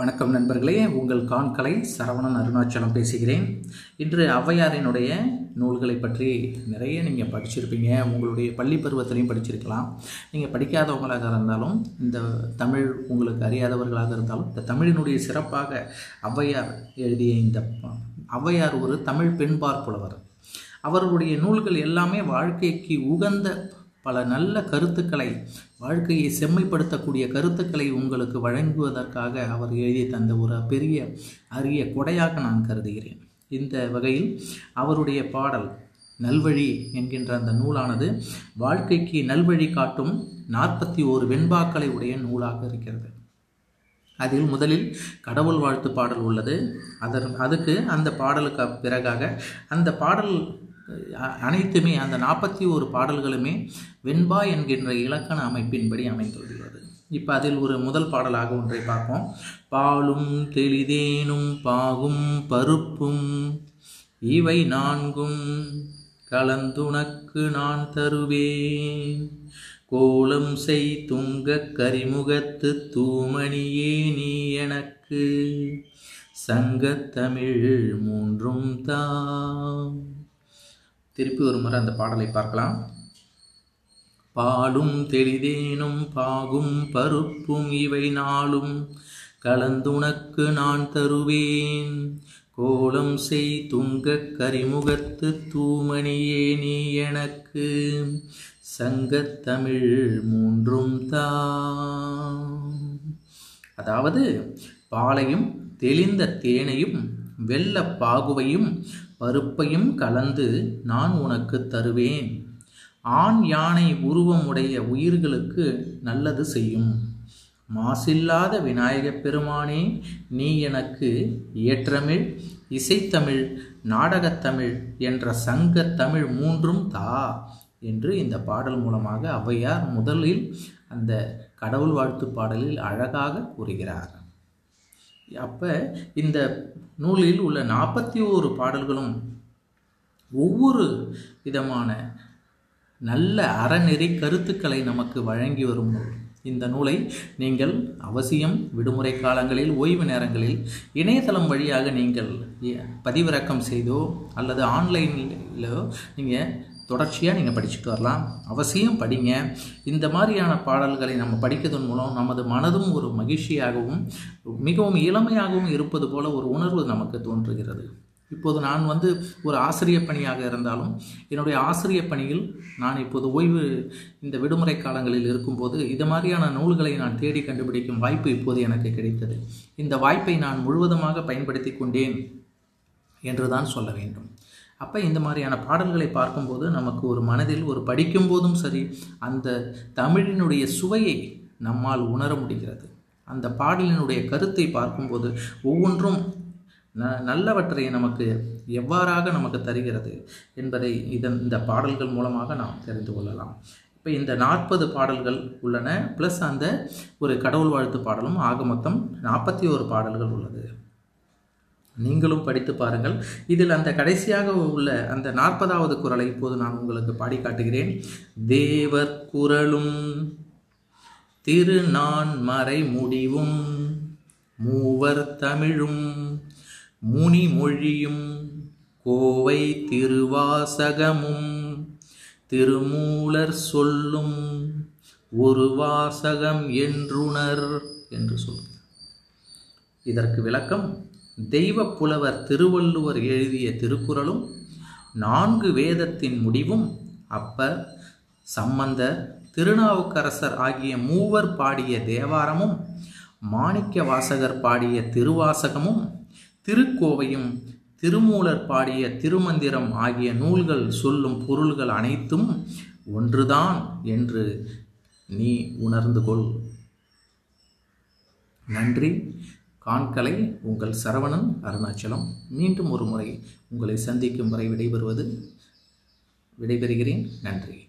வணக்கம் நண்பர்களே உங்கள் காண்கலை சரவணன் அருணாச்சலம் பேசுகிறேன். இன்று ஔவையாரினுடைய நூல்களை பற்றி நிறைய நீங்கள் படிச்சிருப்பீங்க. உங்களுடைய பள்ளி பருவத்திலையும் படிச்சிருக்கலாம். நீங்கள் படிக்காதவங்களாக இருந்தாலும் இந்த தமிழ் உங்களுக்கு அறியாதவர்களாக இருந்தாலும் இந்த தமிழினுடைய சிறப்பாக ஔவையார் எழுதிய இந்த ஔவையார் ஒரு தமிழ் பெண்பார் புலவர் அவர்களுடைய நூல்கள் எல்லாமே வாழ்க்கைக்கு உகந்த பல நல்ல கருத்துக்களை வாழ்க்கையை செம்மைப்படுத்தக்கூடிய கருத்துக்களை உங்களுக்கு வழங்குவதற்காக அவர் எழுதி தந்த ஒரு பெரிய அரிய கொடையாக நான் கருதுகிறேன். இந்த வகையில் அவருடைய பாடல் நல்வழி என்கின்ற அந்த நூலானது வாழ்க்கைக்கு நல்வழி காட்டும் நாற்பத்தி ஓரு வெண்பாக்களை உடைய நூலாக இருக்கிறது. அதில் முதலில் கடவுள் வாழ்த்து பாடல் உள்ளது. அதன் அதுக்கு அந்த பாடலுக்கு பிறகாக அந்த பாடல் அனைத்துமே அந்த நாற்பத்தி ஒரு பாடல்களுமே வெண்பா என்கின்ற இலக்கண அமைப்பின்படி அமைந்துள்ளது. இப்போ அதில் ஒரு முதல் பாடலாக ஒன்றை பார்ப்போம். பாலும் தெளிதேனும் பாகும் பருப்பும் இவை நான்கும் கலந்துனக்கு நான் தருவேன். கோலம் செய் துங்கக் கரிமுகத்து தூமணியே நீ எனக்கு. சங்கத்தமிழ் மூன்றும் தாம். திருப்பி ஒரு முறை அந்த பாடலை பார்க்கலாம். பாலும் தெளிதேனும் பாகும் பருப்பும் இவை நாளும். கலந்துனக்கு நான் தருவேன். கோலம் செய் துங்கக் கரிமுகத்து தூமணியே நீ எனக்கு. சங்கத்தமிழ் மூன்றும் தா. அதாவது பாலையும் தெளிந்த தேனையும் வெள்ள பாகுவையும் பருப்பையும் கலந்து நான் உனக்கு தருவேன். ஆண் யானை உருவமுடைய உயிர்களுக்கு நல்லது செய்யும். மாசில்லாத விநாயகப் பெருமானே நீ எனக்கு இயற்றமிழ் இசைத்தமிழ் நாடகத்தமிழ் என்ற சங்கத் தமிழ் மூன்றும் தா என்று இந்த பாடல் மூலமாக ஔவையார் முதலில் அந்த கடவுள் வாழ்த்து பாடலில் அழகாக கூறுகிறார். அப்போ இந்த நூலில் உள்ள நாற்பத்தி ஓரு பாடல்களும் ஒவ்வொரு விதமான நல்ல அறநெறி கருத்துக்களை நமக்கு வழங்கி வரும் நூல். இந்த நூலை நீங்கள் அவசியம் விடுமுறை காலங்களில் ஓய்வு நேரங்களில் இணையதளம் வழியாக நீங்கள் பதிவிறக்கம் செய்தோ அல்லது ஆன்லைனிலோ நீங்கள் தொடர்ச்சியாக நீங்கள் படிச்சுட்டு வரலாம். அவசியம் படிங்க. இந்த மாதிரியான பாடல்களை நம்ம படிக்கிறதன் மூலம் நமது மனதும் ஒரு மகிழ்ச்சியாகவும் மிகவும் இளமையாகவும் இருப்பது போல ஒரு உணர்வு நமக்கு தோன்றுகிறது. இப்போது நான் வந்து ஒரு ஆசிரிய பணியாக இருந்தாலும் என்னுடைய ஆசிரிய பணியில் நான் இப்போது ஓய்வு இந்த விடுமுறை காலங்களில் இருக்கும்போது இது மாதிரியான நூல்களை நான் தேடி கண்டுபிடிக்கும் வாய்ப்பு இப்போது எனக்கு கிடைத்தது. இந்த வாய்ப்பை நான் முழுவதுமாக பயன்படுத்தி கொண்டேன் என்று தான் சொல்ல வேண்டும். அப்போ இந்த மாதிரியான பாடல்களை பார்க்கும்போது நமக்கு ஒரு மனதில் ஒரு படிக்கும் போதும் சரி அந்த தமிழினுடைய சுவையை நம்மால் உணர முடிகிறது. அந்த பாடலினுடைய கருத்தை பார்க்கும்போது ஒவ்வொன்றும் ந நல்லவற்றை நமக்கு எவ்வாறாக நமக்கு தருகிறது என்பதை இதன் இந்த பாடல்கள் மூலமாக நாம் தெரிந்து கொள்ளலாம். இப்போ இந்த நாற்பது பாடல்கள் உள்ளன ப்ளஸ் அந்த ஒரு கடவுள் வாழ்த்து பாடலும் ஆக மொத்தம் நாற்பத்தி ஒரு பாடல்கள் உள்ளது. நீங்களும் படித்து பாருங்கள். இதில் அந்த கடைசியாக உள்ள அந்த நாற்பதாவது குரலை இப்போது நான் உங்களுக்கு பாடி காட்டுகிறேன். தேவர் குரலும் திருநான் மறை முடிவும் மூவர் தமிழும் முனிமொழியும் கோவை திருவாசகமும் திருமூலர் சொல்லும் ஒரு வாசகம் என்றுணர் என்று சொல்கிறார் இதற்கு விளக்கம் தெய்வ புலவர் திருவள்ளுவர் எழுதிய திருக்குறளும் நான்கு வேதத்தின் முடிவும் அப்பர் சம்பந்தர் திருநாவுக்கரசர் ஆகிய மூவர் பாடிய தேவாரமும் மாணிக்க வாசகர் பாடிய திருவாசகமும் திருக்கோவையும் திருமூலர் பாடிய திருமந்திரம் ஆகிய நூல்கள் சொல்லும் பொருள்கள் அனைத்தும் ஒன்றுதான் என்று நீ உணர்ந்து கொள். நன்றி. காண்கலை உங்கள் சரவணன் அருணாச்சலம். மீண்டும் ஒரு முறை உங்களை சந்திக்கும் வரை விடைபெறுவது விடைபெறுகிறேன். நன்றி.